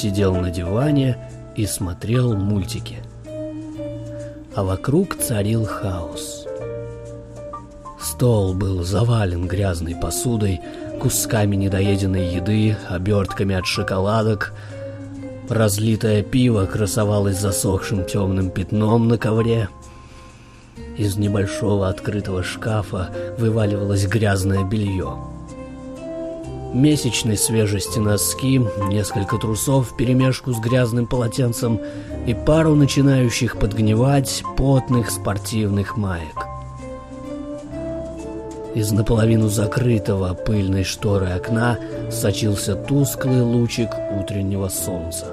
сидел на диване и смотрел мультики. А вокруг царил хаос. Стол был завален грязной посудой, кусками недоеденной еды, обертками от шоколадок. Разлитое пиво красовалось засохшим темным пятном на ковре. Из небольшого открытого шкафа вываливалось грязное белье. Месячной свежести носки, несколько трусов в перемешку с грязным полотенцем и пару начинающих подгнивать потных спортивных маек. Из наполовину закрытого пыльной шторы окна сочился тусклый лучик утреннего солнца.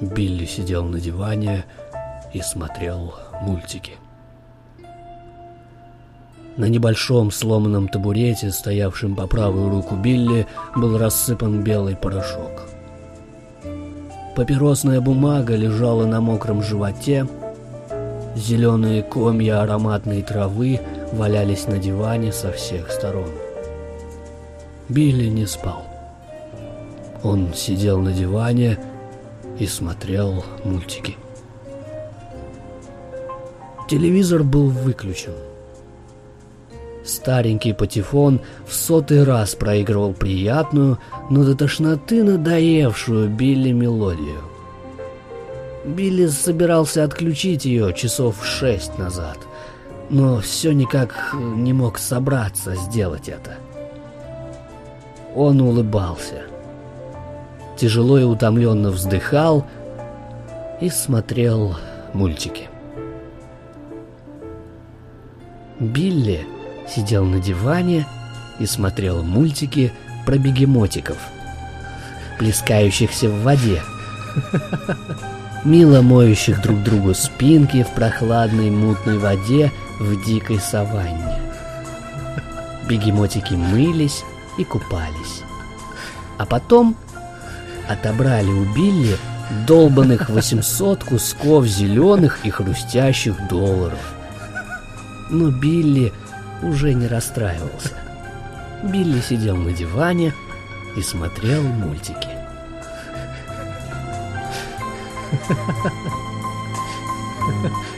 Билли сидел на диване и смотрел мультики. На небольшом сломанном табурете, стоявшем по правую руку Билли, был рассыпан белый порошок. Папиросная бумага лежала на мокром животе, зеленые комья ароматной травы – валялись на диване со всех сторон. Билли не спал. Он сидел на диване и смотрел мультики. Телевизор был выключен. Старенький патефон в сотый раз проигрывал приятную, но до тошноты надоевшую Билли мелодию. Билли собирался отключить ее часов шесть назад – но все никак не мог собраться сделать это. Он улыбался. Тяжело и утомленно вздыхал и смотрел мультики. Билли сидел на диване и смотрел мультики про бегемотиков, плескающихся в воде, мило моющих друг другу спинки в прохладной мутной воде в дикой саванне. Бегемотики мылись и купались. А потом отобрали у Билли долбанных 800 кусков зеленых и хрустящих долларов. Но Билли уже не расстраивался. Билли сидел на диване и смотрел мультики. Ha ha ha ha.